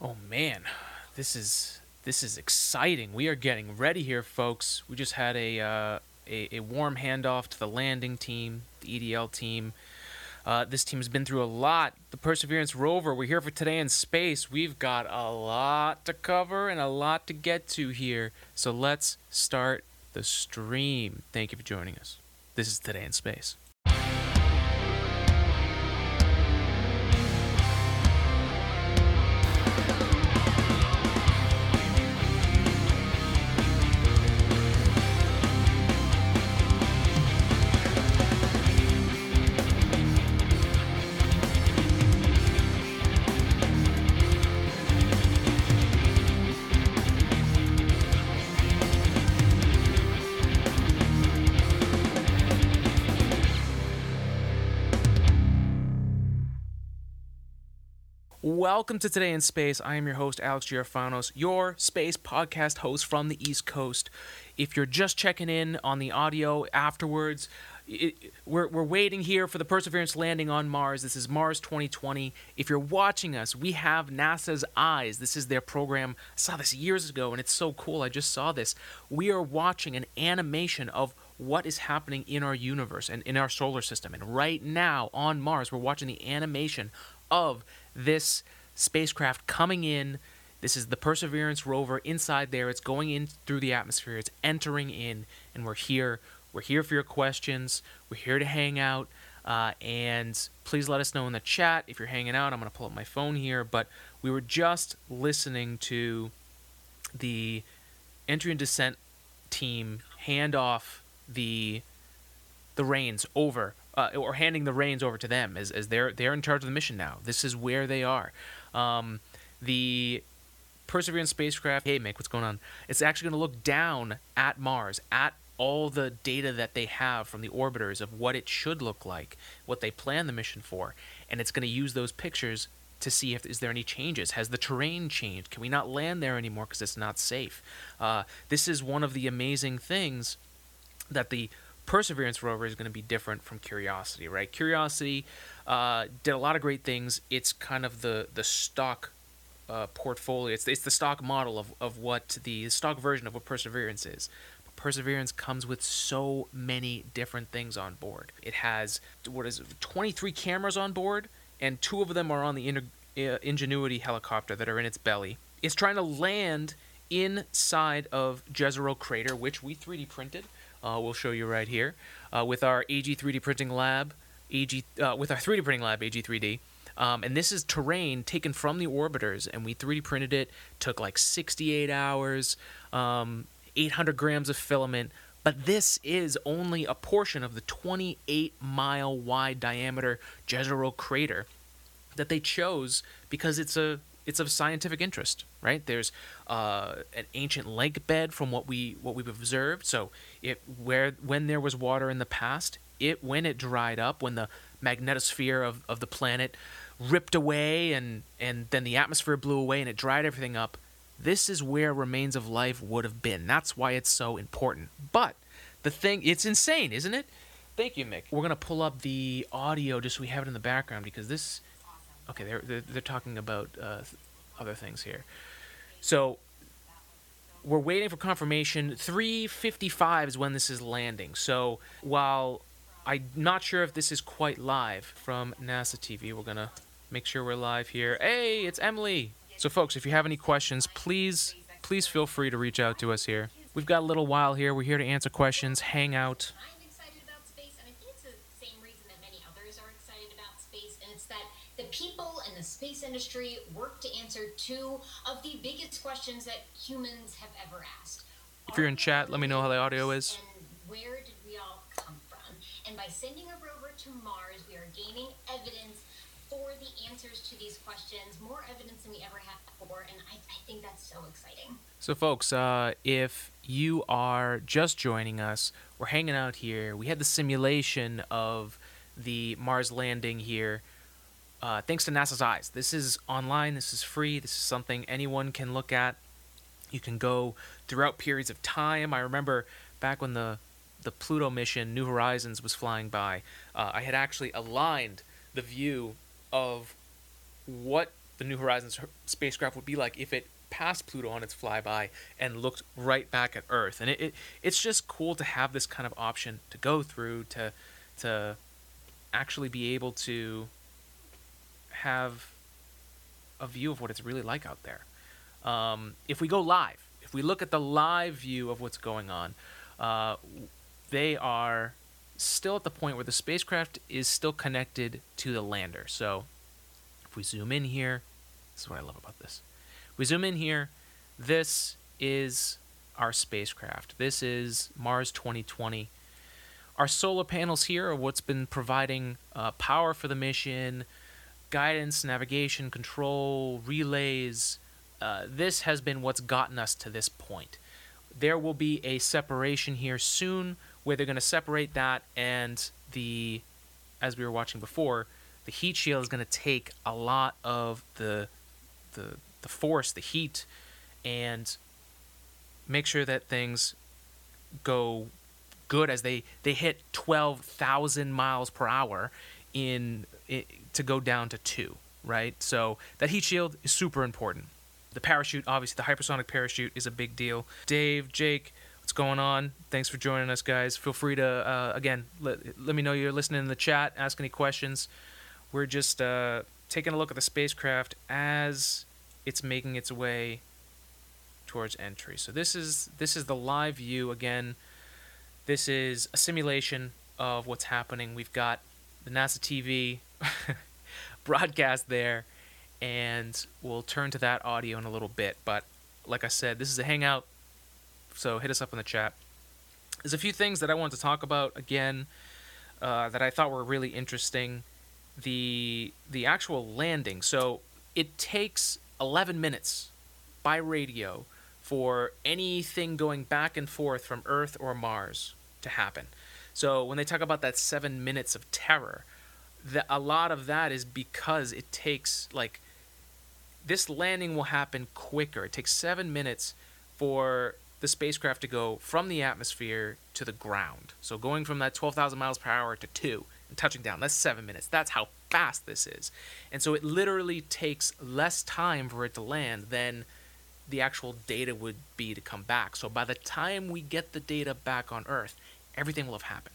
Oh man, this is this is exciting. We are getting ready here, folks. We just had a uh, a, a warm handoff to the landing team, the EDL team. Uh, this team's been through a lot. The Perseverance rover. We're here for today in space. We've got a lot to cover and a lot to get to here. So let's start the stream. Thank you for joining us. This is today in space. Welcome to Today in Space. I am your host, Alex Girofanos, your space podcast host from the East Coast. If you're just checking in on the audio afterwards, it, we're, we're waiting here for the Perseverance landing on Mars. This is Mars 2020. If you're watching us, we have NASA's Eyes. This is their program. I saw this years ago, and it's so cool. I just saw this. We are watching an animation of what is happening in our universe and in our solar system. And right now on Mars, we're watching the animation of this spacecraft coming in. This is the Perseverance rover inside there. It's going in through the atmosphere. It's entering in, and we're here. We're here for your questions. We're here to hang out. Uh, and please let us know in the chat if you're hanging out. I'm going to pull up my phone here. But we were just listening to the entry and descent team hand off the the reins over uh, or handing the reins over to them as, as they're they're in charge of the mission now. This is where they are. Um, the Perseverance spacecraft. Hey, Mick, what's going on? It's actually going to look down at Mars at all the data that they have from the orbiters of what it should look like, what they plan the mission for, and it's going to use those pictures to see if is there any changes. Has the terrain changed? Can we not land there anymore because it's not safe? Uh, this is one of the amazing things that the Perseverance rover is going to be different from Curiosity, right? Curiosity uh, did a lot of great things. It's kind of the the stock uh, portfolio. It's it's the stock model of, of what the stock version of what Perseverance is. But Perseverance comes with so many different things on board. It has what is it, 23 cameras on board, and two of them are on the uh, Ingenuity helicopter that are in its belly. It's trying to land inside of Jezero crater, which we 3D printed we'll show you right here uh, with our AG 3D printing lab, AG uh, with our 3D printing lab AG 3D. Um, and this is terrain taken from the orbiters, and we 3D printed it. Took like 68 hours, um, 800 grams of filament. But this is only a portion of the 28 mile wide diameter Jezero crater that they chose because it's a it's of scientific interest, right? There's uh, an ancient lake bed from what we what we've observed. So it where when there was water in the past, it when it dried up, when the magnetosphere of, of the planet ripped away and and then the atmosphere blew away and it dried everything up. This is where remains of life would have been. That's why it's so important. But the thing, it's insane, isn't it? Thank you, Mick. We're gonna pull up the audio just so we have it in the background because this okay, they're they're, they're talking about uh, other things here. So we're waiting for confirmation. 3:55 is when this is landing. So while I'm not sure if this is quite live from NASA TV, we're gonna make sure we're live here. Hey, it's Emily. So folks, if you have any questions, please please feel free to reach out to us here. We've got a little while here. We're here to answer questions, hang out. People in the space industry work to answer two of the biggest questions that humans have ever asked. If you're in chat, let me know how the audio is. And where did we all come from? And by sending a rover to Mars, we are gaining evidence for the answers to these questions, more evidence than we ever had before, and I, I think that's so exciting. So, folks, uh, if you are just joining us, we're hanging out here. We had the simulation of the Mars landing here uh, thanks to NASA's Eyes. This is online, this is free, this is something anyone can look at. You can go throughout periods of time. I remember back when the the Pluto mission, New Horizons, was flying by, uh, I had actually aligned the view of what the New Horizons spacecraft would be like if it passed Pluto on its flyby and looked right back at Earth. And it, it it's just cool to have this kind of option to go through to to actually be able to have a view of what it's really like out there. Um, if we go live, if we look at the live view of what's going on, uh, they are still at the point where the spacecraft is still connected to the lander. So if we zoom in here, this is what I love about this. We zoom in here, this is our spacecraft. This is Mars 2020. Our solar panels here are what's been providing uh, power for the mission, guidance, navigation, control, relays. Uh, this has been what's gotten us to this point. There will be a separation here soon where they're going to separate that and the, as we were watching before, the heat shield is going to take a lot of the, the, the force, the heat, and make sure that things go good as they they hit 12,000 miles per hour in, in to go down to 2, right? So that heat shield is super important. The parachute, obviously the hypersonic parachute is a big deal. Dave, Jake, what's going on? Thanks for joining us guys. Feel free to uh, again let, let me know you're listening in the chat, ask any questions. We're just uh, taking a look at the spacecraft as it's making its way towards entry. So this is this is the live view again this is a simulation of what's happening. We've got the NASA TV broadcast there, and we'll turn to that audio in a little bit. But like I said, this is a hangout, so hit us up in the chat. There's a few things that I want to talk about again uh, that I thought were really interesting. The the actual landing. So it takes 11 minutes by radio for anything going back and forth from Earth or Mars to happen. So when they talk about that seven minutes of terror, a lot of that is because it takes like this landing will happen quicker. It takes seven minutes for the spacecraft to go from the atmosphere to the ground. So going from that 12,000 miles per hour to two and touching down, that's seven minutes. That's how fast this is. And so it literally takes less time for it to land than the actual data would be to come back. So by the time we get the data back on Earth, everything will have happened.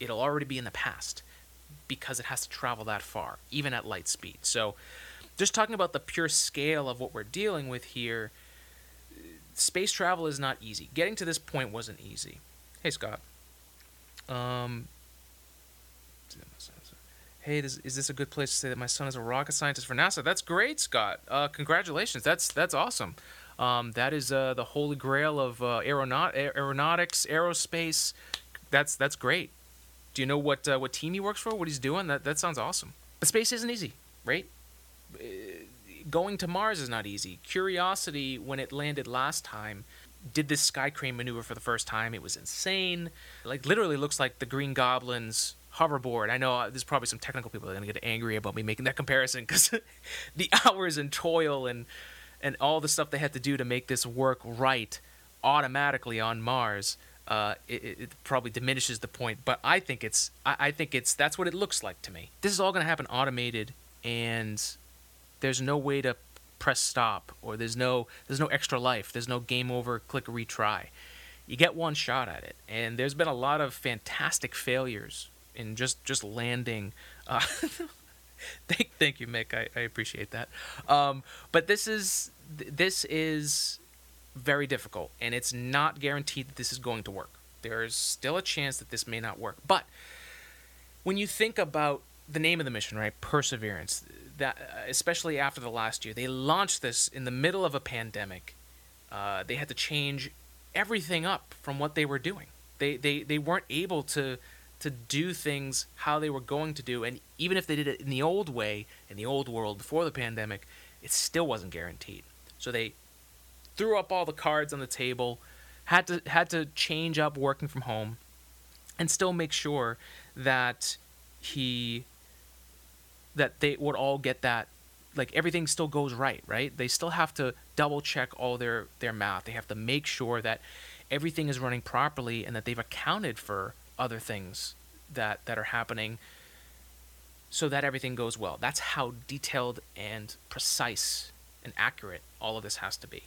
It'll already be in the past because it has to travel that far, even at light speed. So just talking about the pure scale of what we're dealing with here, space travel is not easy. Getting to this point wasn't easy. Hey, Scott. Um, hey, is, is this a good place to say that my son is a rocket scientist for NASA? That's great, Scott. Uh, congratulations. That's that's awesome. Um, that is uh, the holy grail of uh, aeronaut- aeronautics, aerospace. That's that's great. Do you know what uh, what team he works for? What he's doing? That that sounds awesome. But space isn't easy, right? Uh, going to Mars is not easy. Curiosity, when it landed last time, did this sky crane maneuver for the first time. It was insane. Like literally looks like the Green Goblin's hoverboard. I know uh, there's probably some technical people that are gonna get angry about me making that comparison because the hours and toil and and all the stuff they had to do to make this work right automatically on Mars. Uh, it, it, probably diminishes the point, but I think it's I, I think it's that's what it looks like to me. This is all going to happen automated, and there's no way to press stop or there's no there's no extra life. There's no game over, click retry. You get one shot at it, and there's been a lot of fantastic failures in just just landing. Uh, thank, thank you, Mick. I, I appreciate that. Um, but this is this is very difficult, and it's not guaranteed that this is going to work. There's still a chance that this may not work. But when you think about the name of the mission, right, Perseverance, that especially after the last year, they launched this in the middle of a pandemic. Uh, they had to change everything up from what they were doing. They they they weren't able to to do things how they were going to do, and even if they did it in the old way, in the old world before the pandemic, it still wasn't guaranteed. So they threw up all the cards on the table, had to had to change up working from home, and still make sure that he that they would all get that like everything still goes right, right? They still have to double check all their their math. They have to make sure that everything is running properly and that they've accounted for other things that that are happening so that everything goes well. That's how detailed and precise and accurate all of this has to be.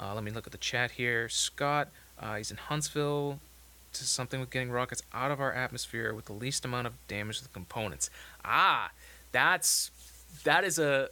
Uh, let me look at the chat here. Scott, uh, he's in Huntsville. To something with getting rockets out of our atmosphere with the least amount of damage to the components. Ah, that's that is a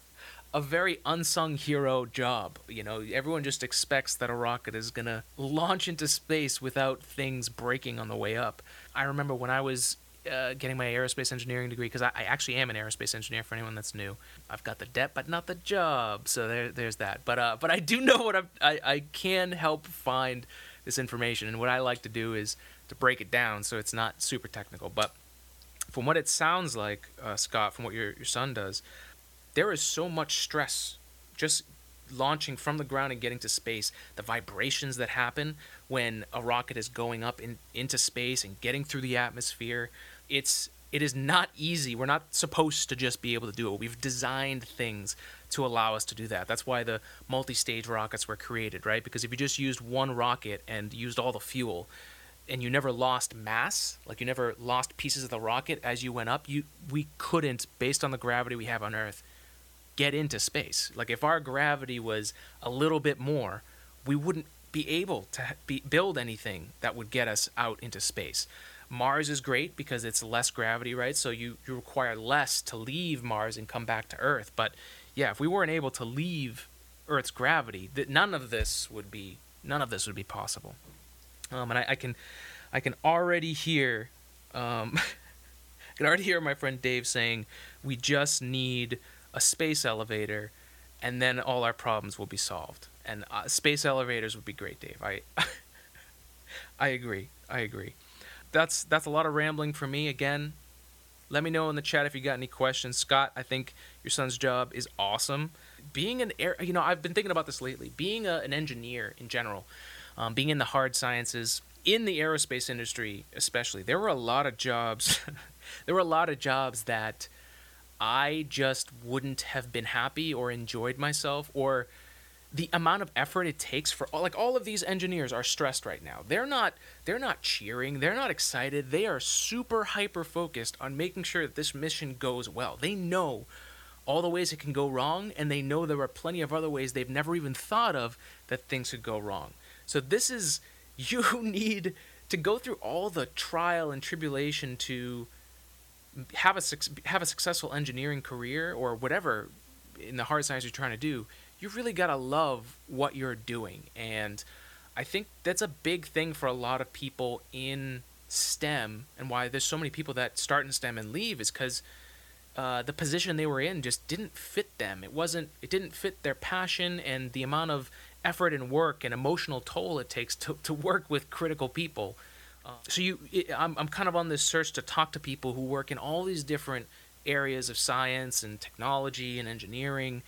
a very unsung hero job. You know, everyone just expects that a rocket is gonna launch into space without things breaking on the way up. I remember when I was uh, getting my aerospace engineering degree because I, I, actually am an aerospace engineer for anyone that's new. I've got the debt, but not the job. So there, there's that. But uh, but I do know what I'm, I I can help find this information, and what I like to do is to break it down so it's not super technical. But from what it sounds like, uh, Scott, from what your your son does, there is so much stress just launching from the ground and getting to space, the vibrations that happen when a rocket is going up in, into space and getting through the atmosphere, it's it is not easy. We're not supposed to just be able to do it. We've designed things to allow us to do that. That's why the multi-stage rockets were created, right? Because if you just used one rocket and used all the fuel and you never lost mass, like you never lost pieces of the rocket as you went up, you we couldn't based on the gravity we have on Earth get into space. Like if our gravity was a little bit more, we wouldn't be able to be, build anything that would get us out into space. Mars is great because it's less gravity, right? So you, you require less to leave Mars and come back to Earth. But yeah, if we weren't able to leave Earth's gravity, that none of this would be none of this would be possible. Um, and I, I, can I can already hear um, I can already hear my friend Dave saying we just need a space elevator, and then all our problems will be solved. And uh, space elevators would be great, Dave. I I agree. I agree. That's that's a lot of rambling for me. Again, let me know in the chat if you got any questions. Scott, I think your son's job is awesome. Being an air, you know, I've been thinking about this lately. Being a, an engineer in general, um, being in the hard sciences, in the aerospace industry especially, there were a lot of jobs. there were a lot of jobs that I just wouldn't have been happy or enjoyed myself or the amount of effort it takes for all like all of these engineers are stressed right now. They're not they're not cheering, they're not excited. They are super hyper focused on making sure that this mission goes well. They know all the ways it can go wrong and they know there are plenty of other ways they've never even thought of that things could go wrong. So this is you need to go through all the trial and tribulation to have a have a successful engineering career or whatever in the hard science you're trying to do, you really got to love what you're doing. And I think that's a big thing for a lot of people in STEM and why there's so many people that start in STEM and leave is because uh, the position they were in just didn't fit them. It wasn't. It didn't fit their passion and the amount of effort and work and emotional toll it takes to, to work with critical people so you, I'm, I'm kind of on this search to talk to people who work in all these different areas of science and technology and engineering,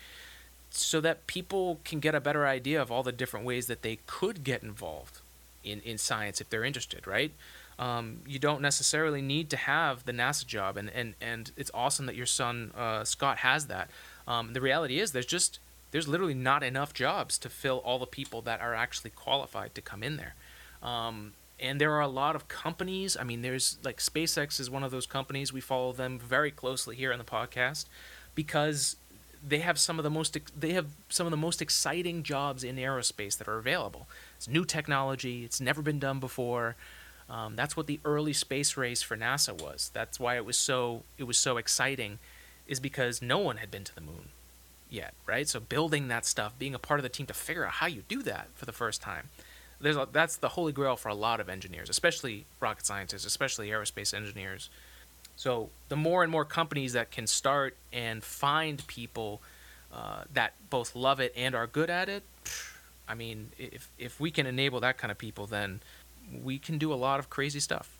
so that people can get a better idea of all the different ways that they could get involved in, in science if they're interested, right? Um, you don't necessarily need to have the NASA job, and, and, and it's awesome that your son uh, Scott has that. Um, the reality is, there's just there's literally not enough jobs to fill all the people that are actually qualified to come in there. Um, and there are a lot of companies. I mean, there's like SpaceX is one of those companies. We follow them very closely here on the podcast because they have some of the most they have some of the most exciting jobs in aerospace that are available. It's new technology. It's never been done before. Um, that's what the early space race for NASA was. That's why it was so it was so exciting, is because no one had been to the moon yet, right? So building that stuff, being a part of the team to figure out how you do that for the first time there's a, that's the holy grail for a lot of engineers, especially rocket scientists, especially aerospace engineers. So the more and more companies that can start and find people uh, that both love it and are good at it, I mean, if if we can enable that kind of people, then we can do a lot of crazy stuff,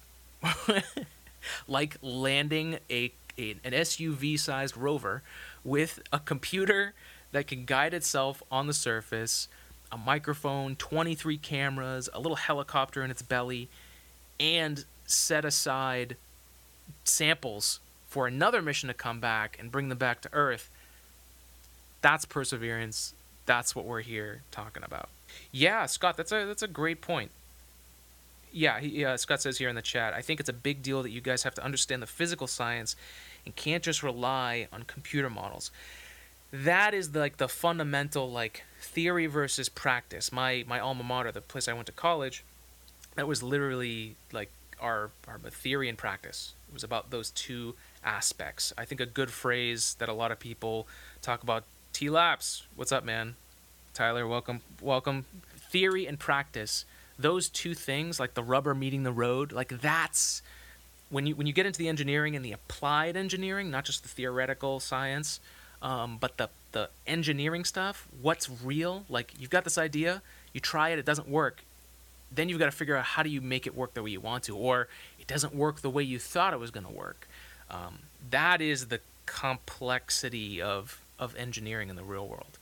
like landing a, a an SUV-sized rover with a computer that can guide itself on the surface a microphone, 23 cameras, a little helicopter in its belly, and set aside samples for another mission to come back and bring them back to Earth. That's perseverance. That's what we're here talking about. Yeah, Scott, that's a that's a great point. Yeah, he, uh, Scott says here in the chat, I think it's a big deal that you guys have to understand the physical science and can't just rely on computer models. That is the, like the fundamental like theory versus practice. My my alma mater, the place I went to college, that was literally like our our theory and practice. It was about those two aspects. I think a good phrase that a lot of people talk about T Laps. What's up, man? Tyler, welcome welcome. Theory and practice. Those two things, like the rubber meeting the road, like that's when you when you get into the engineering and the applied engineering, not just the theoretical science, um, but the the engineering stuff. What's real? Like you've got this idea, you try it, it doesn't work. Then you've got to figure out how do you make it work the way you want to, or it doesn't work the way you thought it was going to work. Um, that is the complexity of of engineering in the real world.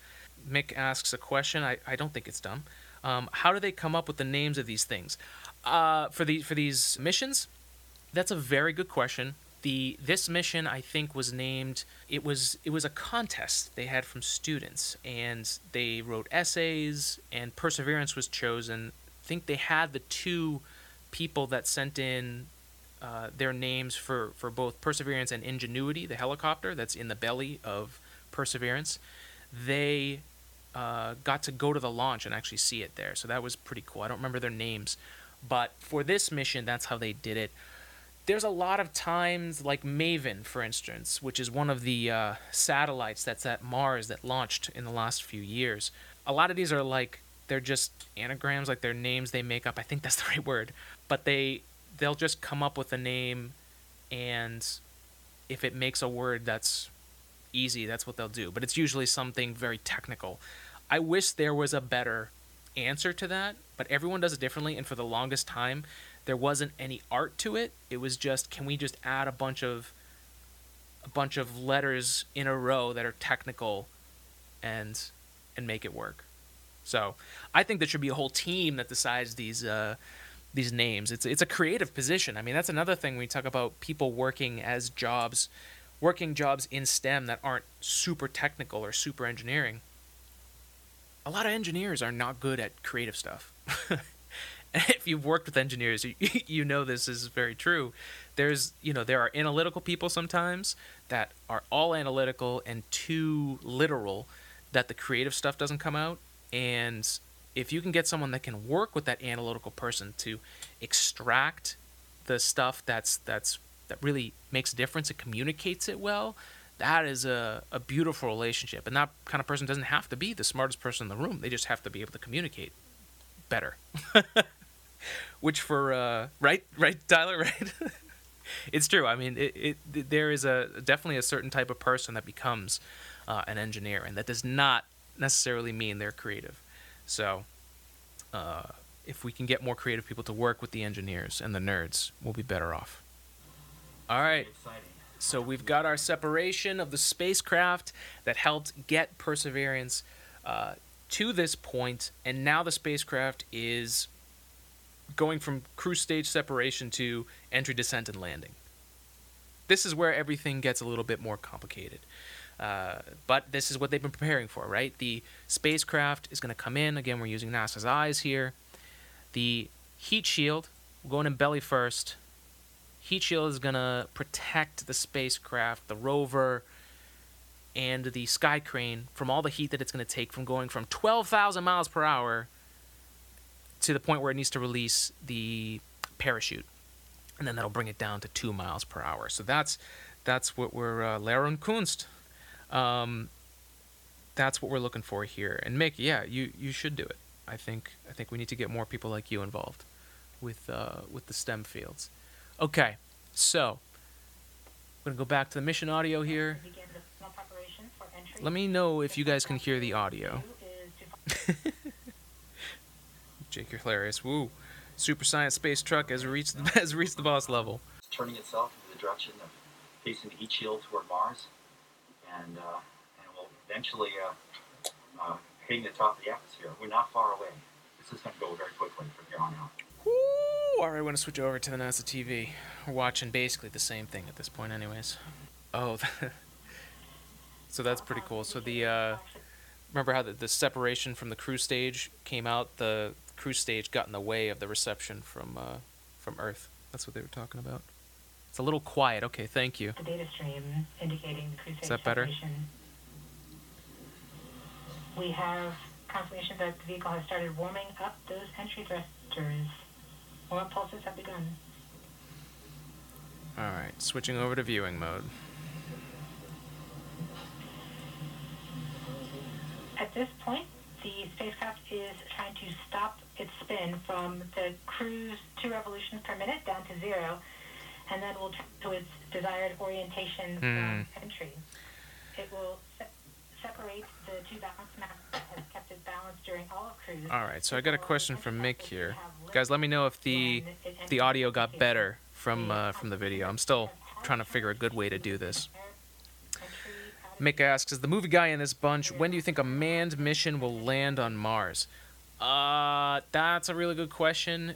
Mick asks a question. I, I don't think it's dumb. Um, how do they come up with the names of these things? Uh, for the for these missions, that's a very good question. The this mission I think was named it was it was a contest they had from students and they wrote essays and Perseverance was chosen. I think they had the two people that sent in uh, their names for, for both Perseverance and Ingenuity, the helicopter that's in the belly of Perseverance. They uh, got to go to the launch and actually see it there. So that was pretty cool. I don't remember their names, but for this mission, that's how they did it. There's a lot of times, like Maven, for instance, which is one of the uh, satellites that's at Mars that launched in the last few years. A lot of these are like they're just anagrams, like they're names they make up. I think that's the right word, but they they'll just come up with a name, and if it makes a word that's easy, that's what they'll do. But it's usually something very technical. I wish there was a better answer to that, but everyone does it differently. And for the longest time, there wasn't any art to it. It was just, can we just add a bunch of a bunch of letters in a row that are technical, and and make it work. So I think there should be a whole team that decides these uh, these names. It's it's a creative position. I mean, that's another thing we talk about people working as jobs, working jobs in STEM that aren't super technical or super engineering a lot of engineers are not good at creative stuff. if you've worked with engineers, you, you know this is very true. There's, you know, there are analytical people sometimes that are all analytical and too literal that the creative stuff doesn't come out. And if you can get someone that can work with that analytical person to extract the stuff that's that's that really makes a difference and communicates it well, that is a, a beautiful relationship. And that kind of person doesn't have to be the smartest person in the room. They just have to be able to communicate better. Which for uh, right, right, Tyler, right? it's true. I mean, it, it there is a definitely a certain type of person that becomes uh, an engineer, and that does not necessarily mean they're creative. So, uh, if we can get more creative people to work with the engineers and the nerds, we'll be better off. All right. So we've got our separation of the spacecraft that helped get Perseverance uh, to this point, and now the spacecraft is going from cruise stage separation to entry, descent, and landing. This is where everything gets a little bit more complicated. Uh, but this is what they've been preparing for, right? The spacecraft is going to come in. Again, we're using NASA's eyes here. The heat shield, going in belly first, heat shield is going to protect the spacecraft, the rover, and the sky crane from all the heat that it's going to take from going from 12,000 miles per hour to the point where it needs to release the parachute. And then that'll bring it down to 2 miles per hour. So that's that's what we're uh, Kunst. Um, that's what we're looking for here. And Mick, yeah, you you should do it. I think I think we need to get more people like you involved with uh, with the STEM fields. Okay, so I'm gonna go back to the mission audio here. Let me know if you guys can hear the audio. Jake, you're hilarious. Woo! Super science space truck has reached the, has reached the boss level. It's turning itself in the direction of facing the heat shield toward Mars, and uh, and will eventually uh, uh, hitting the top of the atmosphere. We're not far away. This is going to go very quickly from here on out. Woo! Alright, we're going to switch over to the NASA TV. We're watching basically the same thing at this point, anyways. Oh, so that's pretty cool. So the, uh, remember how the, the separation from the cruise stage came out? The cruise stage got in the way of the reception from, uh, from Earth. That's what they were talking about. It's a little quiet. Okay, thank you. The data stream indicating the cruise stage Is that better? separation. We have confirmation that the vehicle has started warming up those entry thrusters. Warm-up pulses have begun. All right, switching over to viewing mode. At this point, the spacecraft is trying to stop its spin from the cruise two revolutions per minute down to zero, and then will turn to its desired orientation from entry. It will se- separate the two balance masses that has kept it balanced during all of cruise. All right, so I got a question from Mick here. Guys, let me know if the the audio got better from uh, from the video. I'm still trying to figure a good way to do this. Mick asks, "As the movie guy in this bunch, when do you think a manned mission will land on Mars?" Uh, that's a really good question.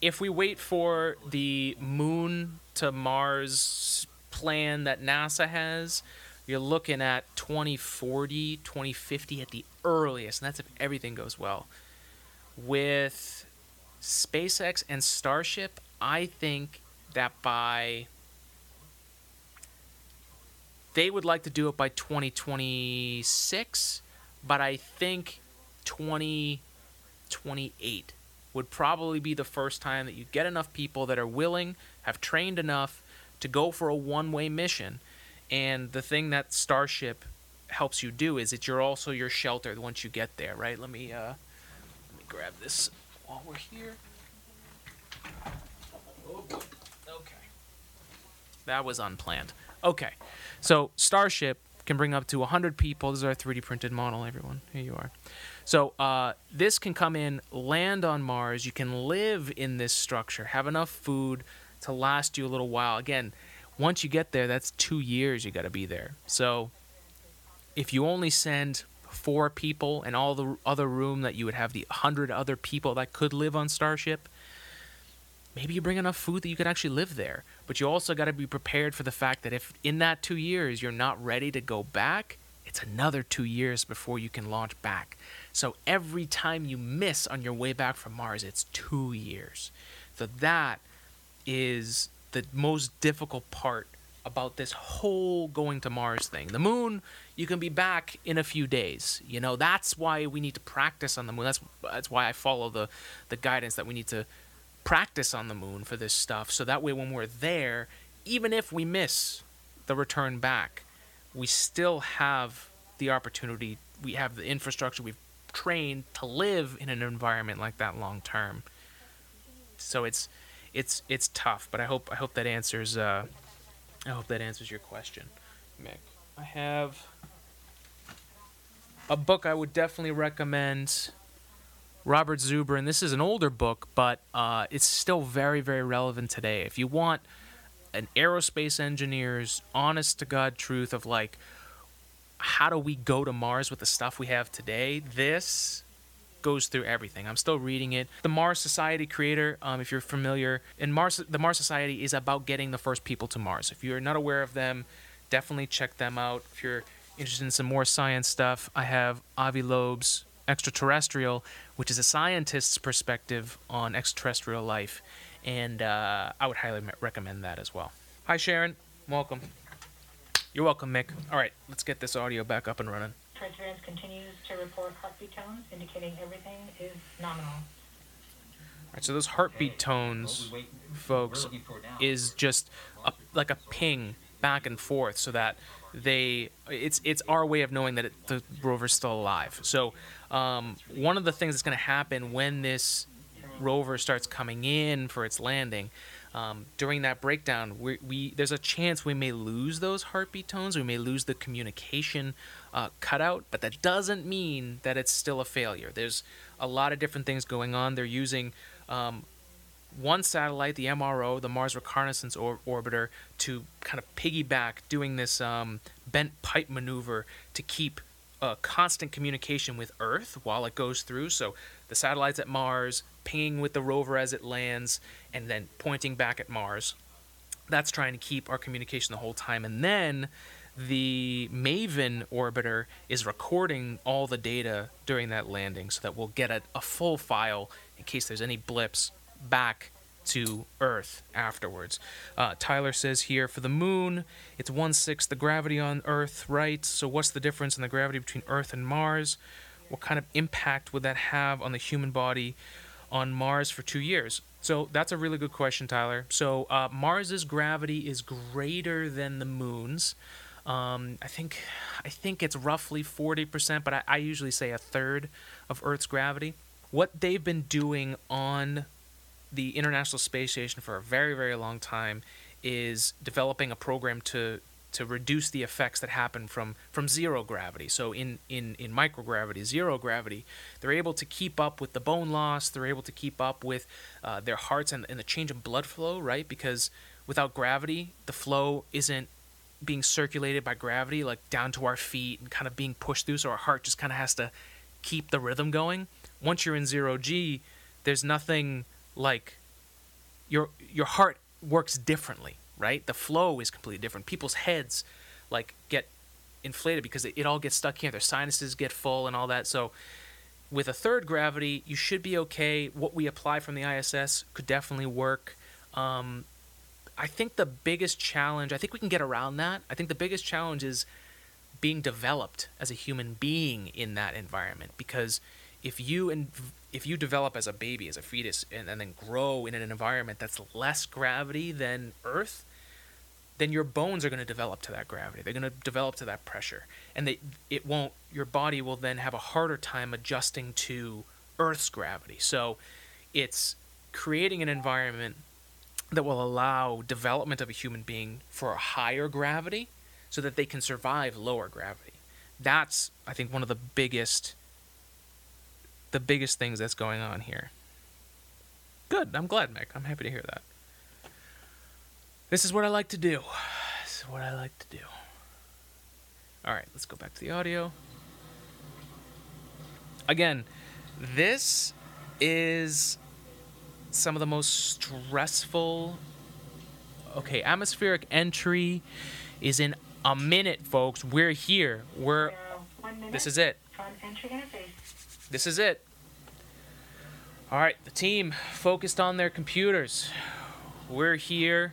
If we wait for the moon to Mars plan that NASA has, you're looking at 2040, 2050 at the earliest, and that's if everything goes well. With SpaceX and Starship, I think that by they would like to do it by 2026, but I think 2028 would probably be the first time that you get enough people that are willing, have trained enough to go for a one-way mission. And the thing that Starship helps you do is that you're also your shelter once you get there, right? Let me uh let me grab this while we're here. Okay. That was unplanned. Okay. So Starship can bring up to 100 people. This is our 3D printed model, everyone. Here you are. So uh, this can come in, land on Mars. You can live in this structure, have enough food to last you a little while. Again, once you get there, that's two years you got to be there. So if you only send four people and all the other room that you would have the 100 other people that could live on Starship, maybe you bring enough food that you could actually live there. But you also got to be prepared for the fact that if in that two years you're not ready to go back, it's another two years before you can launch back. So every time you miss on your way back from Mars, it's two years. So that is the most difficult part about this whole going to Mars thing. The moon, you can be back in a few days. You know, that's why we need to practice on the moon. That's that's why I follow the the guidance that we need to practice on the moon for this stuff so that way when we're there, even if we miss the return back, we still have the opportunity, we have the infrastructure, we've trained to live in an environment like that long term. So it's it's it's tough, but I hope I hope that answers uh I hope that answers your question, Mick. I have a book I would definitely recommend. Robert Zubrin, and this is an older book, but uh, it's still very, very relevant today. If you want an aerospace engineer's honest to God truth of like, how do we go to Mars with the stuff we have today? This goes through everything. I'm still reading it. The Mars Society creator, um, if you're familiar, in Mars, the Mars Society is about getting the first people to Mars. If you're not aware of them, definitely check them out. If you're interested in some more science stuff, I have Avi Loeb's Extraterrestrial, which is a scientist's perspective on extraterrestrial life, and uh, I would highly recommend that as well. Hi, Sharon. Welcome. You're welcome, Mick. All right, let's get this audio back up and running. Perseverance continues to report heartbeat tones indicating everything is nominal. All right, so those heartbeat tones, folks, we're looking for now is just a, like a ping back and forth, so that they it's it's our way of knowing that it, the rover's still alive. So um, one of the things that's going to happen when this rover starts coming in for its landing. Um, during that breakdown, we, we there's a chance we may lose those heartbeat tones. We may lose the communication uh, cutout, but that doesn't mean that it's still a failure. There's a lot of different things going on. They're using um, one satellite, the MRO, the Mars Reconnaissance or- Orbiter, to kind of piggyback doing this um, bent pipe maneuver to keep uh, constant communication with Earth while it goes through. So the satellite's at Mars, pinging with the rover as it lands, and then pointing back at Mars. That's trying to keep our communication the whole time. And then the Maven orbiter is recording all the data during that landing so that we'll get a, a full file in case there's any blips back to Earth afterwards. Uh, Tyler says here for the moon, it's one sixth the gravity on Earth, right? So what's the difference in the gravity between Earth and Mars? What kind of impact would that have on the human body on Mars for two years? So that's a really good question, Tyler. So uh, Mars's gravity is greater than the moon's. Um, I think I think it's roughly forty percent, but I, I usually say a third of Earth's gravity. What they've been doing on the International Space Station for a very very long time is developing a program to to reduce the effects that happen from from zero gravity. So in in in microgravity, zero gravity, they're able to keep up with the bone loss. They're able to keep up with uh, their hearts and, and the change in blood flow, right? Because without gravity, the flow isn't being circulated by gravity like down to our feet and kind of being pushed through so our heart just kind of has to keep the rhythm going once you're in zero g there's nothing like your your heart works differently right? The flow is completely different. People's heads like get inflated because it, it all gets stuck here. Their sinuses get full and all that. So with a third gravity you should be okay. What we apply from the iss could definitely work. Um, I think the biggest challenge, I think we can get around that. I think the biggest challenge is being developed as a human being in that environment because if you and if you develop as a baby as a fetus and, and then grow in an environment that's less gravity than earth then your bones are going to develop to that gravity. They're going to develop to that pressure. And they it won't your body will then have a harder time adjusting to earth's gravity. So it's creating an environment that will allow development of a human being for a higher gravity so that they can survive lower gravity. That's I think one of the biggest the biggest things that's going on here. Good. I'm glad, Mick. I'm happy to hear that. This is what I like to do. This is what I like to do. All right, let's go back to the audio. Again, this is some of the most stressful. Okay, atmospheric entry is in a minute, folks. We're here. We're. This is it. This is it. All right, the team focused on their computers. We're here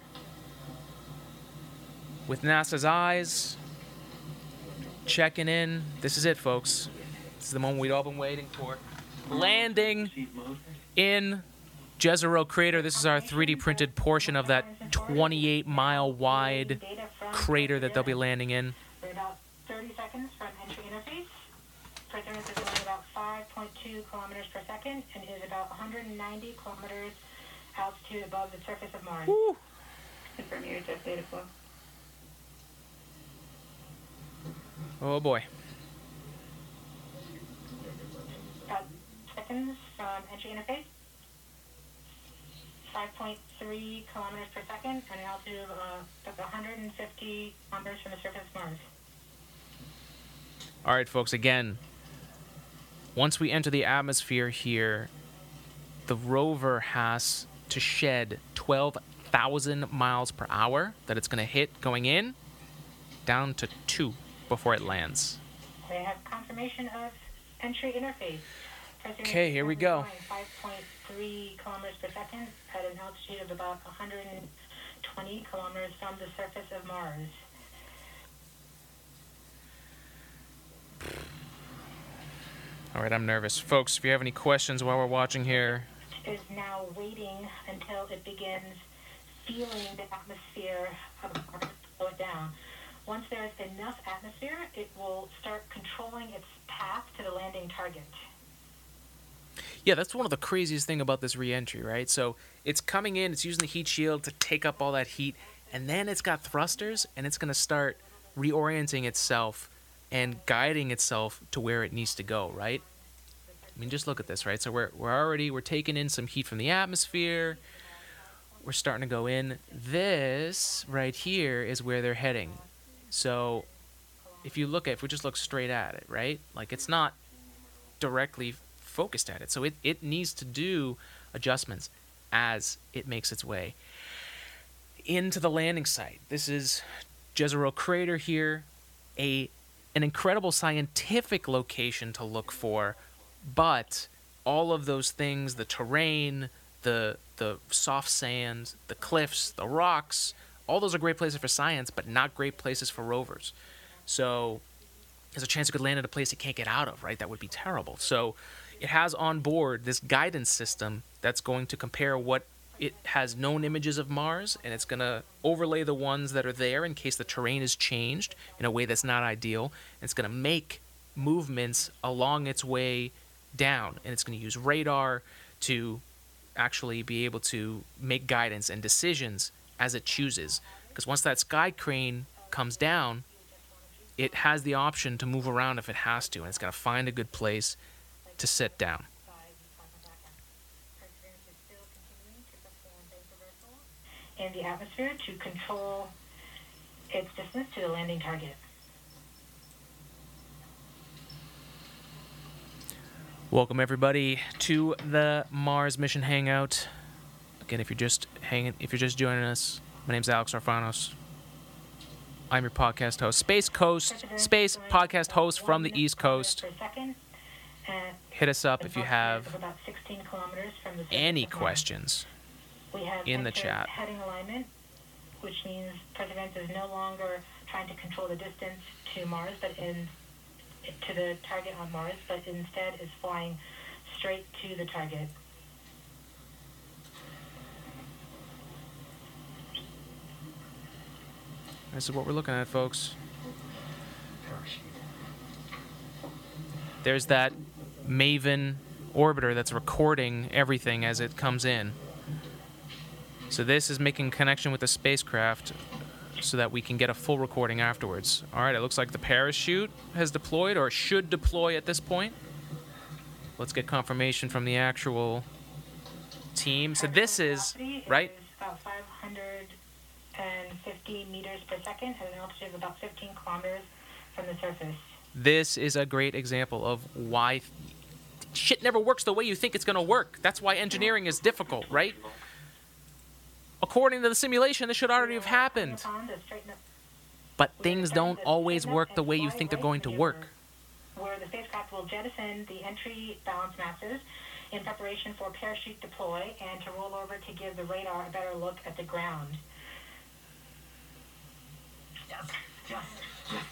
with NASA's eyes checking in. This is it, folks. This is the moment we'd all been waiting for. Landing in Jezero crater. This is our 3D printed portion of that 28 mile wide crater that they'll be landing in. We're about 30 seconds from entry interface. Perseverance is going about 5.2 kilometers per second and is about 190 kilometers altitude above the surface of Mars. Woo. Confirm your jet data flow. Oh boy. About seconds from entry interface. 5.3 kilometers per second and an altitude of uh, about 150 kilometers from the surface of Mars. All right, folks, again, once we enter the atmosphere here, the rover has to shed 12,000 miles per hour that it's going to hit going in, down to two before it lands. We have confirmation of entry interface. Okay, here we go. 5.3 kilometers per second at an altitude of about 120 kilometers from the surface of Mars. All right, I'm nervous. Folks, if you have any questions while we're watching here, Is now waiting until it begins feeling the atmosphere of slow it down. Once there's enough atmosphere, it will start controlling its path to the landing target. Yeah, that's one of the craziest thing about this reentry, right? So it's coming in, it's using the heat shield to take up all that heat, and then it's got thrusters, and it's gonna start reorienting itself and guiding itself to where it needs to go, right? I mean, just look at this, right? So we're we're already we're taking in some heat from the atmosphere. We're starting to go in. This right here is where they're heading. So if you look at if we just look straight at it, right? Like it's not directly focused at it. So it, it needs to do adjustments as it makes its way into the landing site. This is Jezero Crater here, a an incredible scientific location to look for, but all of those things, the terrain, the the soft sand, the cliffs, the rocks. All those are great places for science, but not great places for rovers. So there's a chance it could land at a place it can't get out of, right? That would be terrible. So it has on board this guidance system that's going to compare what it has known images of Mars and it's going to overlay the ones that are there in case the terrain is changed in a way that's not ideal. And it's going to make movements along its way down and it's going to use radar to actually be able to make guidance and decisions as it chooses. Because once that sky crane comes down, it has the option to move around if it has to, and it's going to find a good place to sit down. In the atmosphere to control its distance to the landing target. Welcome everybody to the Mars Mission Hangout. Again, if you're just hanging, if you're just joining us, my name's Alex Arfanos. I'm your podcast host, Space Coast, Space podcast host from the East Coast. Hit us up if you have any questions in the chat. Heading alignment, which means Perseverance is no longer trying to control the distance to Mars, but in to the target on Mars, but instead is flying straight to the target. This is what we're looking at, folks. There's that Maven orbiter that's recording everything as it comes in. So this is making connection with the spacecraft so that we can get a full recording afterwards. All right, it looks like the parachute has deployed or should deploy at this point. Let's get confirmation from the actual team. So this is, right? About 550 meters per second at an altitude of about 15 kilometers from the surface. This is a great example of why shit never works the way you think it's going to work. That's why engineering is difficult, right? According to the simulation, this should already have happened. But things don't always work the way you think they're going to work. Where the spacecraft will jettison the entry balance masses in preparation for parachute deploy and to roll over to give the radar a better look at the ground. Yes, yes.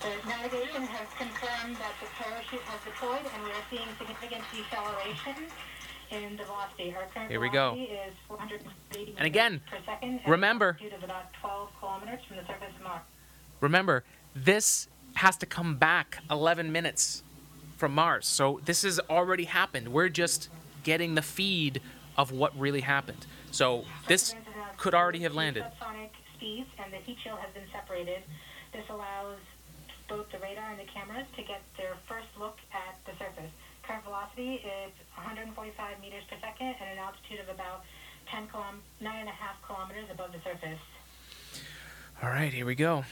The navigation has confirmed that the parachute has deployed and we are seeing significant deceleration in the velocity. Our current Here we go. velocity is 480 And again, meters per second at remember- an altitude of about 12 kilometers from the surface of Mars. Remember, this has to come back 11 minutes from Mars. So this has already happened. We're just getting the feed of what really happened. So this Perseverance has could already have landed. Subsonic speeds and the heat shield has been separated. This allows both the radar and the cameras to get their first look at the surface. Current velocity is 145 meters per second at an altitude of about 10 kilom- 9.5 kilometers above the surface. All right, here we go.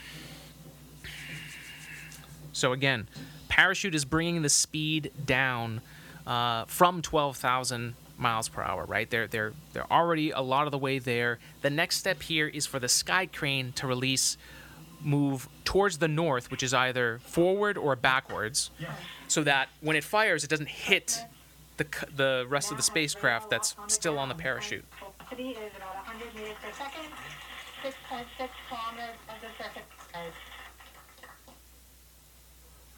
So again, parachute is bringing the speed down uh, from 12,000 miles per hour. Right, they're they're they're already a lot of the way there. The next step here is for the sky crane to release, move towards the north, which is either forward or backwards, so that when it fires, it doesn't hit the the rest of the spacecraft that's still on the parachute. Velocity is about 100 meters per second, 6.6 kilometers of the surface. Mars.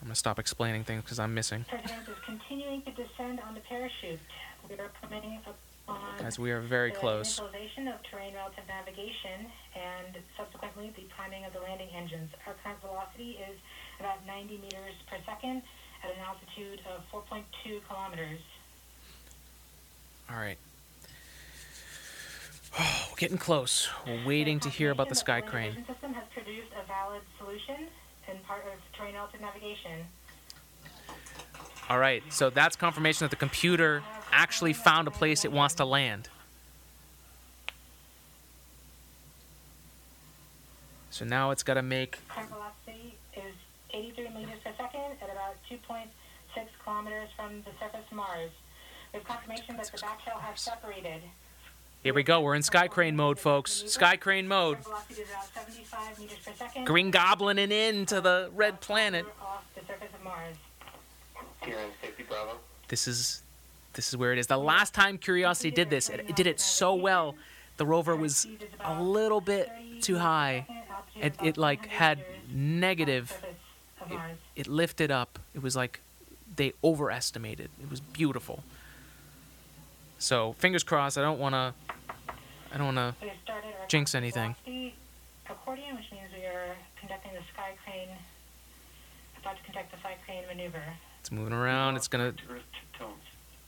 I'm gonna stop explaining things because I'm missing. Continuing to. We are Guys, we are very close. of terrain relative navigation and subsequently the priming of the landing engines. Our current velocity is about 90 meters per second at an altitude of 4.2 kilometers. All right. Oh, we're getting close. We're waiting to hear about the sky crane. The system has produced a valid solution and part of terrain navigation. All right, so that's confirmation that the computer uh, actually found a place it wants to land. So now it's got to make. Current velocity is 83 meters per second at about 2.6 kilometers from the surface of Mars. We have confirmation that the back shell has separated. Here we go. We're in sky crane mode, folks. Sky crane mode. Current velocity is about 75 meters per second. Green goblining into the red planet. Off the surface of Mars. Here in Safety Bravo. This is, this is where it is. The last time Curiosity did this, it, it did it so well the rover was a little bit too high. It, it like had negative. It, it lifted up. It was like they overestimated. It was beautiful. So fingers crossed. I don't want to. I don't want to. We Jinx anything. velocity accordion, which means we are conducting the sky crane, about to conduct the sky crane maneuver. It's moving around. It's gonna.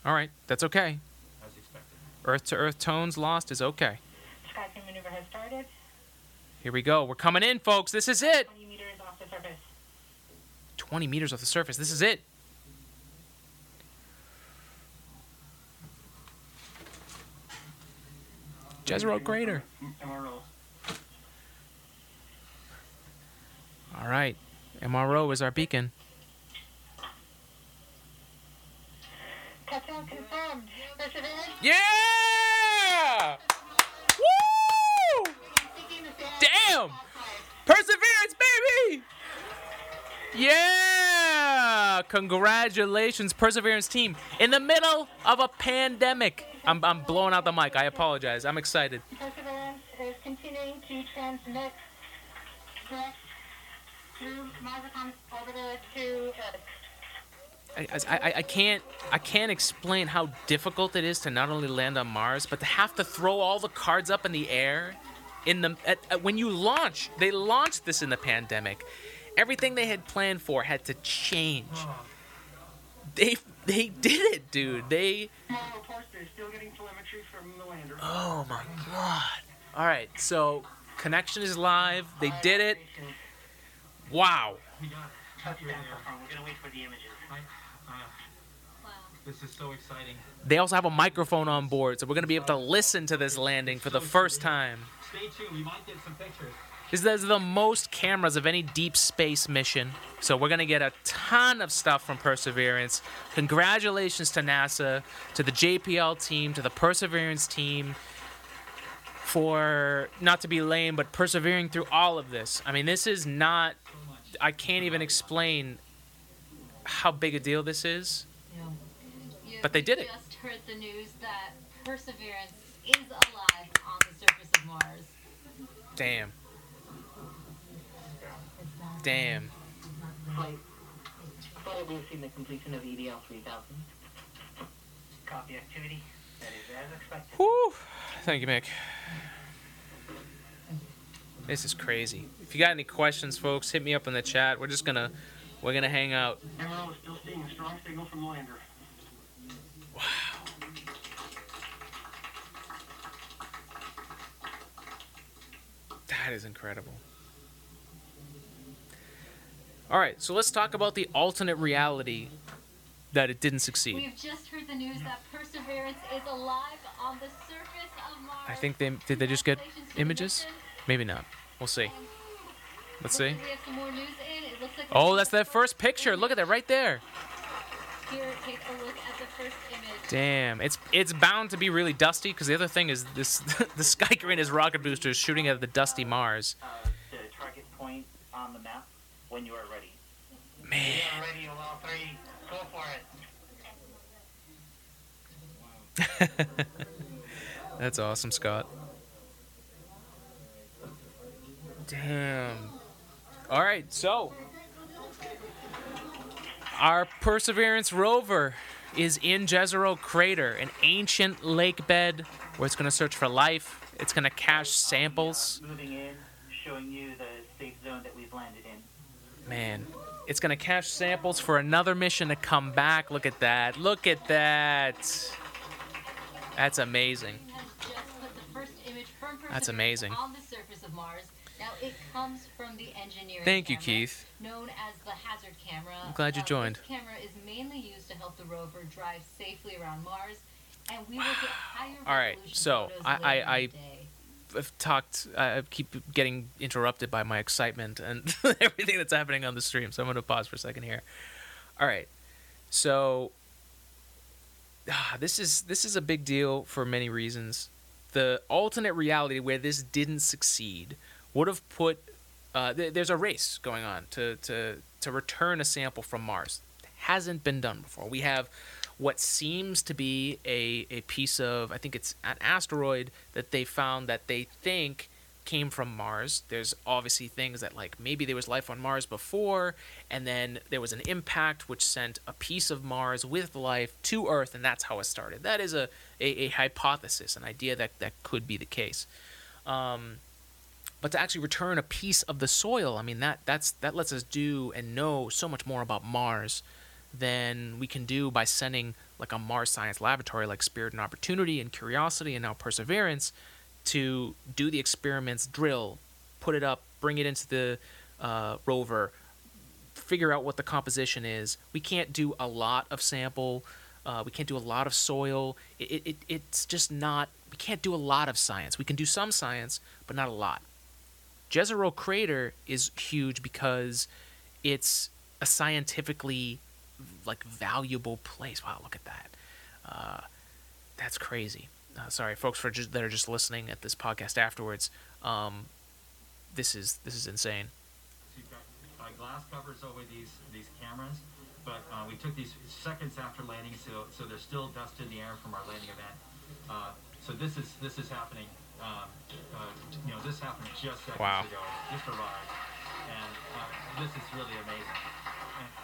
All right, that's okay. As expected. Earth to Earth tones lost is okay. Sky crane maneuver has started. Here we go. We're coming in, folks. This is it. 20 meters off the surface. 20 meters off the surface. This is it. Jezero Crater. MRO. All right. MRO is our beacon. Touchdown confirmed. Yeah! Woo! Damn! Perseverance, baby! Yeah! Congratulations, Perseverance team. In the middle of a pandemic. I'm, I'm blowing out the mic. I apologize. I'm excited. Perseverance is continuing to transmit direct through Mazatlan orbiter to Earth. I, I, I can't I can't explain how difficult it is to not only land on Mars, but to have to throw all the cards up in the air. In the at, at- when you launch, they launched this in the pandemic. Everything they had planned for had to change. They they did it, dude. They oh my god. All right, so connection is live. They did it. Wow. This is so exciting. They also have a microphone on board, so we're gonna be able to listen to this landing for the first time. Stay tuned. We might get some pictures. This is the most cameras of any deep space mission. So we're gonna get a ton of stuff from Perseverance. Congratulations to NASA, to the JPL team, to the Perseverance team for not to be lame, but persevering through all of this. I mean, this is not. I can't even explain how big a deal this is. But they did it. just heard the news that Perseverance is alive on the surface of Mars. Damn. Damn. Flight. Flight will see the completion of EDL 3000. Copy activity. That is as expected. Whew. Thank you, Mick. This is crazy. If you got any questions, folks, hit me up in the chat. We're just gonna we're gonna hang out. MRO is still seeing a strong signal from the lander. That is incredible. All right, so let's talk about the alternate reality that it didn't succeed. We've just heard the news that Perseverance is alive on the surface of Mars. I think they did they just get Congratulations to the images? Maybe not. We'll see. Let's see. We have some more news in. It looks like Oh, that's that first picture. Look at that right there. Here, take a look at the first image. Damn, it's it's bound to be really dusty because the other thing is this the Sky Crane is rocket boosters shooting at the dusty Mars. Uh, the target point on the map when you are ready. Man, are ready on all three. Go for it. that's awesome, Scott. Damn. All right, so our Perseverance rover is in Jezero Crater, an ancient lake bed where it's going to search for life. It's going to cache samples. Uh, moving in, showing you the safe zone that we've landed in. Man, it's gonna cache samples for another mission to come back. Look at that. Look at that. That's amazing. has just put the first image from That's amazing. on the surface of Mars. Now it comes from the engineering. Thank you, camera, Keith. Known as the hazard camera. I'm glad you Uh, joined. This camera is mainly used to help the rover drive safely around Mars, and we will get higher All right, so I- I- I-. I've talked. I keep getting interrupted by my excitement and everything that's happening on the stream. So I'm gonna pause for a second here. All right. So ah, this is this is a big deal for many reasons. The alternate reality where this didn't succeed would have put. Uh, th- there's a race going on to, to to return a sample from Mars. Hasn't been done before. We have what seems to be a, a piece of, I think it's an asteroid that they found that they think came from Mars. There's obviously things that, like, maybe there was life on Mars before, and then there was an impact which sent a piece of Mars with life to Earth, and that's how it started. That is a, a, a hypothesis, an idea that, that could be the case. Um, but to actually return a piece of the soil, I mean, that, that's, that lets us do and know so much more about Mars than we can do by sending like a Mars Science Laboratory like Spirit and Opportunity and Curiosity and now Perseverance to do the experiments, drill, put it up, bring it into the uh, rover, figure out what the composition is. We can't do a lot of sample. Uh, we can't do a lot of soil. It, it, it's just not. We can't do a lot of science. We can do some science, but not a lot. Jezero Crater is huge because it's a scientifically like valuable place. Wow, look at that. Uh, that's crazy. Uh, sorry, folks, for just, that are just listening at this podcast afterwards. Um, this is this is insane. You've got uh, glass covers over these these cameras, but uh, we took these seconds after landing, so so there's still dust in the air from our landing event. Uh, so this is this is happening. Um, uh, you know, this happened just seconds Wow. ago. Just arrived, and uh, this is really amazing.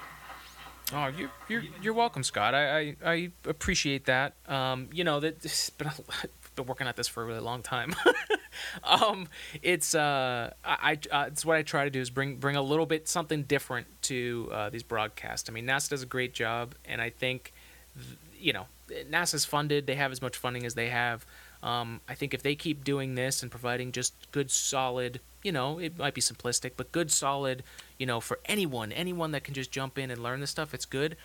Oh, you're you're, you're welcome, Scott. I, I, I appreciate that. Um, you know that this been been working at this for a really long time. um, it's uh, I, uh, it's what I try to do is bring bring a little bit something different to uh, these broadcasts. I mean, NASA does a great job, and I think th- you know NASA's funded. They have as much funding as they have. Um, I think if they keep doing this and providing just good, solid, you know, it might be simplistic, but good, solid, you know, for anyone, anyone that can just jump in and learn this stuff, it's good.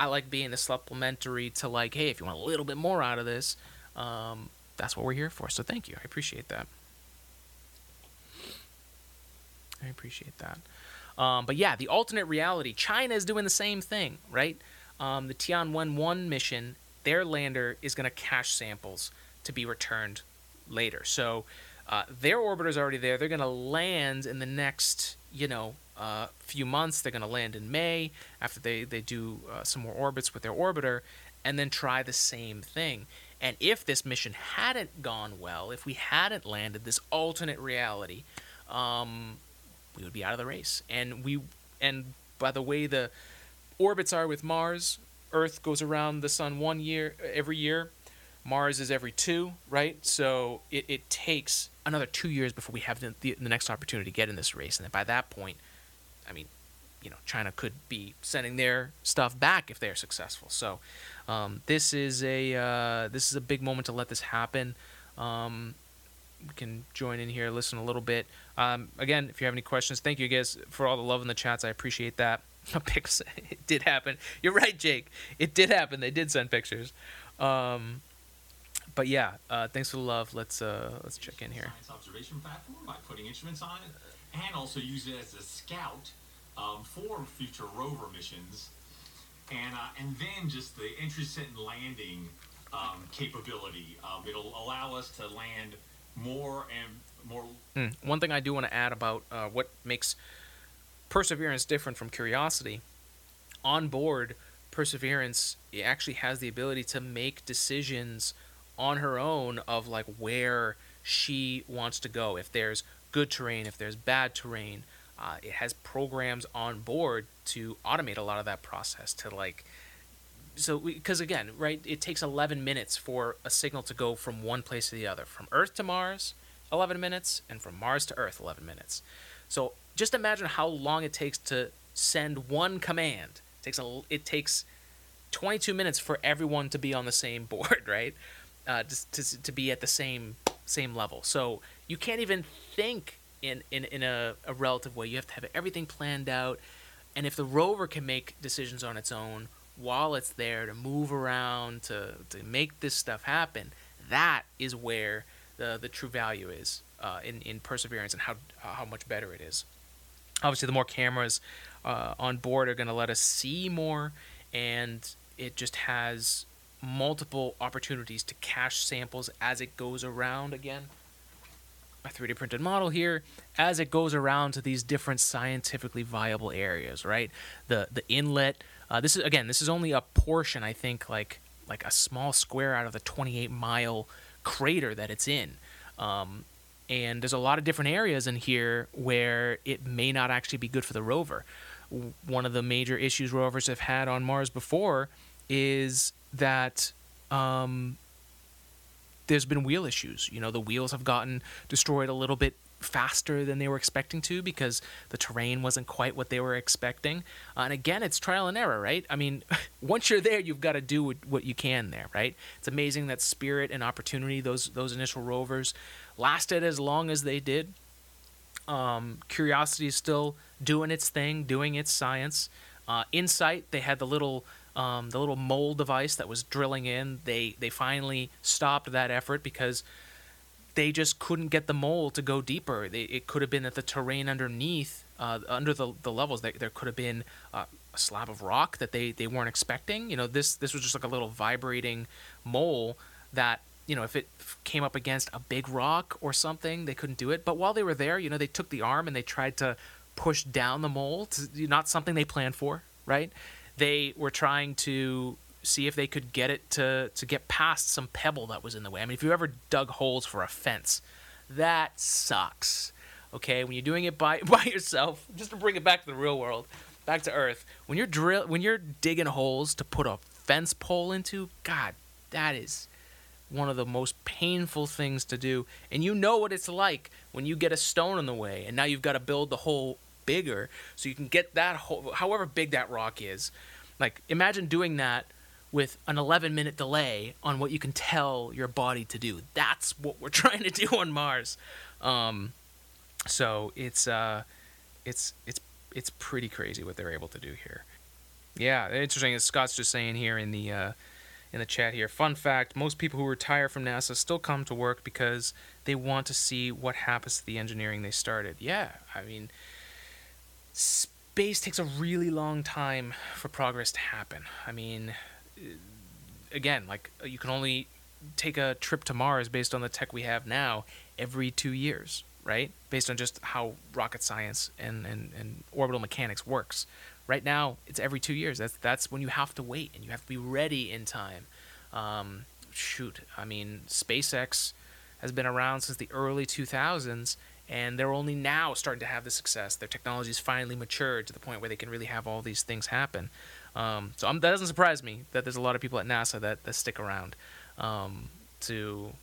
I like being the supplementary to like, hey, if you want a little bit more out of this, um, that's what we're here for. So thank you. I appreciate that. I appreciate that. Um, but yeah, the alternate reality. China is doing the same thing, right? Um, the Tianwen 1 mission, their lander is going to cache samples to be returned later. So uh, their orbiter is already there. They're going to land in the next, you know, uh, few months. They're going to land in May after they, they do uh, some more orbits with their orbiter and then try the same thing. And if this mission hadn't gone well, if we hadn't landed this alternate reality, um, we would be out of the race. And we and by the way the orbits are with Mars, Earth goes around the sun one year every year. Mars is every two, right? So it, it takes another two years before we have the, the, the next opportunity to get in this race. And by that point, I mean, you know, China could be sending their stuff back if they're successful. So um, this is a uh, this is a big moment to let this happen. Um, we can join in here, listen a little bit. Um, again, if you have any questions, thank you guys for all the love in the chats. I appreciate that. Pics, it did happen. You're right, Jake. It did happen. They did send pictures. Um, but yeah, uh, thanks for the love. Let's uh, let's check in here. Science observation platform by putting instruments on it, and also use it as a scout um, for future rover missions, and uh, and then just the intercept and landing um, capability. Um, it'll allow us to land more and more. Hmm. One thing I do want to add about uh, what makes Perseverance different from Curiosity on board, Perseverance it actually has the ability to make decisions on her own of like where she wants to go. If there's good terrain, if there's bad terrain, uh, it has programs on board to automate a lot of that process to like so because again right it takes 11 minutes for a signal to go from one place to the other from earth to mars 11 minutes and from mars to earth 11 minutes. So just imagine how long it takes to send one command. It takes a it takes 22 minutes for everyone to be on the same board right uh, just to, to be at the same same level. So you can't even think in in, in a, a relative way. You have to have everything planned out. And if the rover can make decisions on its own while it's there to move around to, to make this stuff happen, that is where the, the true value is uh, in, in perseverance and how, how much better it is. Obviously, the more cameras uh, on board are going to let us see more, and it just has multiple opportunities to cache samples as it goes around again a 3D printed model here as it goes around to these different scientifically viable areas, right? The the inlet. Uh, this is again, this is only a portion. I think like like a small square out of the 28 mile crater that it's in. Um, and there's a lot of different areas in here where it may not actually be good for the rover. One of the major issues rovers have had on Mars before is that um, there's been wheel issues. You know, the wheels have gotten destroyed a little bit faster than they were expecting to because the terrain wasn't quite what they were expecting. Uh, and again, it's trial and error, right? I mean, once you're there, you've got to do what- you can there, right? It's amazing that Spirit and Opportunity, those those initial rovers, lasted as long as they did. Um, Curiosity is still doing its thing, doing its science. Uh, Insight, they had the little um, the little mole device that was drilling in. They they finally stopped that effort because they just couldn't get the mole to go deeper. They, it could have been that the terrain underneath, uh, under the, the levels, there, there could have been uh, a slab of rock that they, they weren't expecting. You know, this this was just like a little vibrating mole that you know if it came up against a big rock or something, they couldn't do it. But while they were there, you know, they took the arm and they tried to push down the mole. To, not something they planned for, right? They were trying to see if they could get it to to get past some pebble that was in the way. I mean, if you ever dug holes for a fence, that sucks. Okay, when you're doing it by by yourself, just to bring it back to the real world, back to Earth, when you're drill when you're digging holes to put a fence pole into, God, that is one of the most painful things to do. And you know what it's like when you get a stone in the way, and now you've got to build the hole bigger so you can get that hole, however big that rock is. Like, imagine doing that with an 11 minute delay on what you can tell your body to do. That's what we're trying to do on Mars. Um, so it's uh, it's it's it's pretty crazy what they're able to do here. Yeah, interesting. As Scott's just saying here in the uh, in the chat here. Fun fact: most people who retire from NASA still come to work because they want to see what happens to the engineering they started. Yeah, I mean, space takes a really long time for progress to happen. I mean, again, like you can only take a trip to Mars based on the tech we have now every two years, right? Based on just how rocket science and, and, and orbital mechanics works. Right now, it's every two years. That's that's when you have to wait and you have to be ready in time. Um, shoot, I mean, SpaceX has been around since the early 2000s, and they're only now starting to have the success. Their technology's finally matured to the point where they can really have all these things happen. Um, so I'm, that doesn't surprise me that there's a lot of people at NASA that, that stick around um, to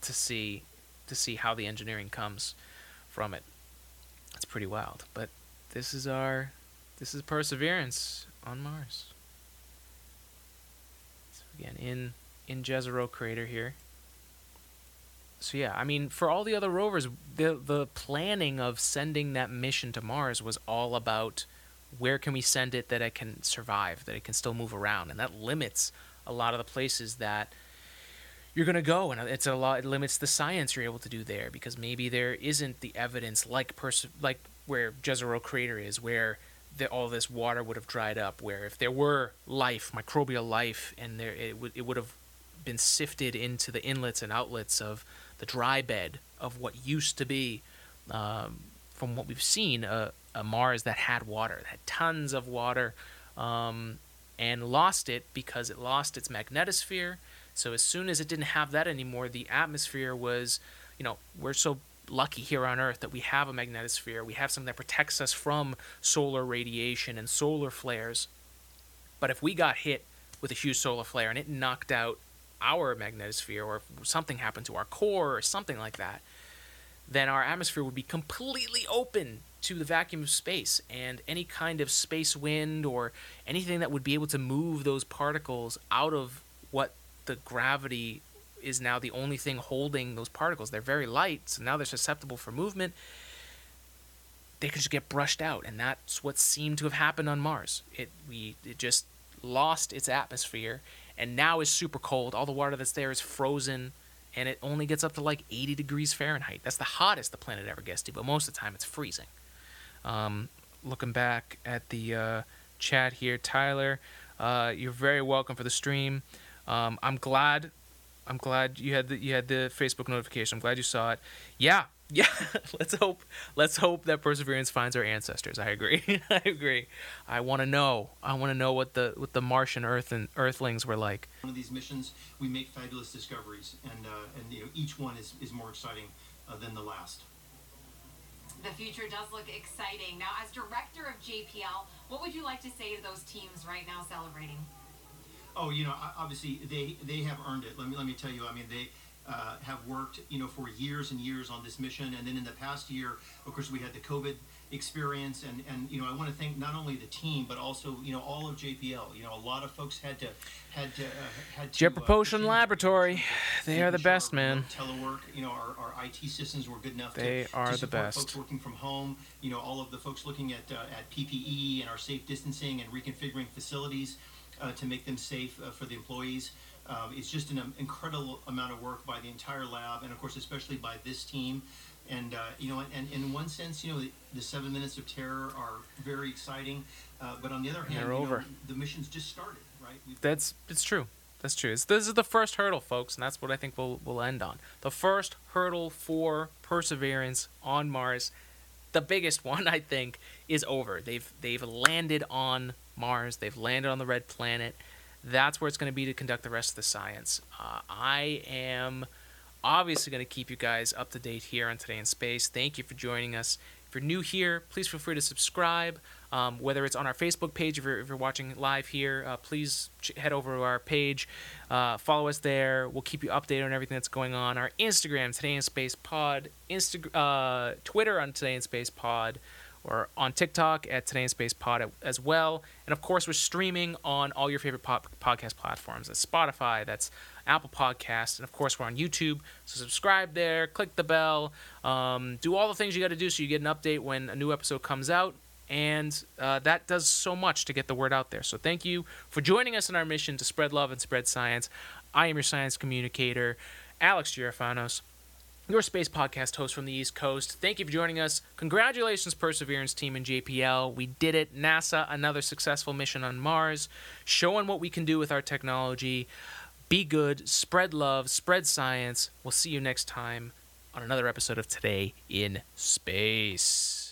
to see to see how the engineering comes from it. It's pretty wild, but this is our this is perseverance on Mars. So again, in in Jezero crater here. So yeah, I mean, for all the other rovers, the the planning of sending that mission to Mars was all about where can we send it that it can survive, that it can still move around, and that limits a lot of the places that you're gonna go, and it's a lot. It limits the science you're able to do there because maybe there isn't the evidence like pers- like where Jezero crater is, where the, all this water would have dried up. Where if there were life, microbial life, and there it would it would have been sifted into the inlets and outlets of the dry bed of what used to be, um, from what we've seen, a, a Mars that had water, that had tons of water, um, and lost it because it lost its magnetosphere. So as soon as it didn't have that anymore, the atmosphere was, you know, we're so lucky here on Earth that we have a magnetosphere. We have something that protects us from solar radiation and solar flares. But if we got hit with a huge solar flare and it knocked out our magnetosphere or if something happened to our core or something like that, then our atmosphere would be completely open to the vacuum of space and any kind of space wind or anything that would be able to move those particles out of what the gravity is now the only thing holding those particles. They're very light, so now they're susceptible for movement. They could just get brushed out, and that's what seemed to have happened on Mars. It we it just lost its atmosphere, and now is super cold. All the water that's there is frozen, and it only gets up to like 80 degrees Fahrenheit. That's the hottest the planet ever gets to, but most of the time it's freezing. Um, looking back at the uh, chat here, Tyler, uh, you're very welcome for the stream. Um, I'm glad. I'm glad you had the you had the Facebook notification. I'm glad you saw it. Yeah, Yeah, let's hope. Let's hope that Perseverance finds our ancestors. I agree. I agree. I want to know. I want to know what the what the Martian Earth and Earthlings were like. One of these missions, we make fabulous discoveries, and uh, and you know each one is, is more exciting uh, than the last. The future does look exciting. Now, as director of JPL, what would you like to say to those teams right now celebrating? Oh, you know, obviously they they have earned it. Let me let me tell you. I mean, they uh, have worked, you know, for years and years on this mission, and then in the past year, of course, we had the COVID experience, and and you know, I want to thank not only the team but also you know all of JPL. You know, a lot of folks had to had to uh, had to. Jet uh, Propulsion continue Laboratory, they are the best, our man. Telework, you know, our, our IT systems were good enough They to, are to the best. folks working from home. You know, all of the folks looking at uh, at PPE and our safe distancing and reconfiguring facilities uh, to make them safe uh, for the employees. Um, it's just an um, incredible amount of work by the entire lab, and of course, especially by this team. And uh, you know, and, and in one sense, you know, the, the seven minutes of terror are very exciting. Uh, but on the other hand, They're you know, over. the mission's just started, right? We've That's it's true. That's true. It's, this is the first hurdle, folks, and that's what I think we'll we'll end on. The first hurdle for Perseverance on Mars, the biggest one I think, is over. They've they've landed on Mars. They've landed on the red planet. That's where it's going to be to conduct the rest of the science. Uh, I am obviously going to keep you guys up to date here on Today in Space. Thank you for joining us. If you're new here, please feel free to subscribe. Um, whether it's on our Facebook page, if you're, if you're watching live here, uh, please ch- head over to our page, uh, follow us there. We'll keep you updated on everything that's going on. Our Instagram, Today in Space Pod, Insta- uh, Twitter on Today in Space Pod, or on TikTok at Today in Space Pod as well. And of course, we're streaming on all your favorite podcast platforms. That's Spotify, that's Apple Podcasts, and of course, we're on YouTube. So subscribe there, click the bell, um, do all the things you got to do so you get an update when a new episode comes out. And uh, that does so much to get the word out there. So thank you for joining us in our mission to spread love and spread science. I am your science communicator, Alex Girofanos your space podcast host from the East Coast. Thank you for joining us. Congratulations, Perseverance team and JPL. We did it. NASA, another successful mission on Mars, showing what we can do with our technology. Be good, spread love, spread science. We'll see you next time on another episode of Today in Space.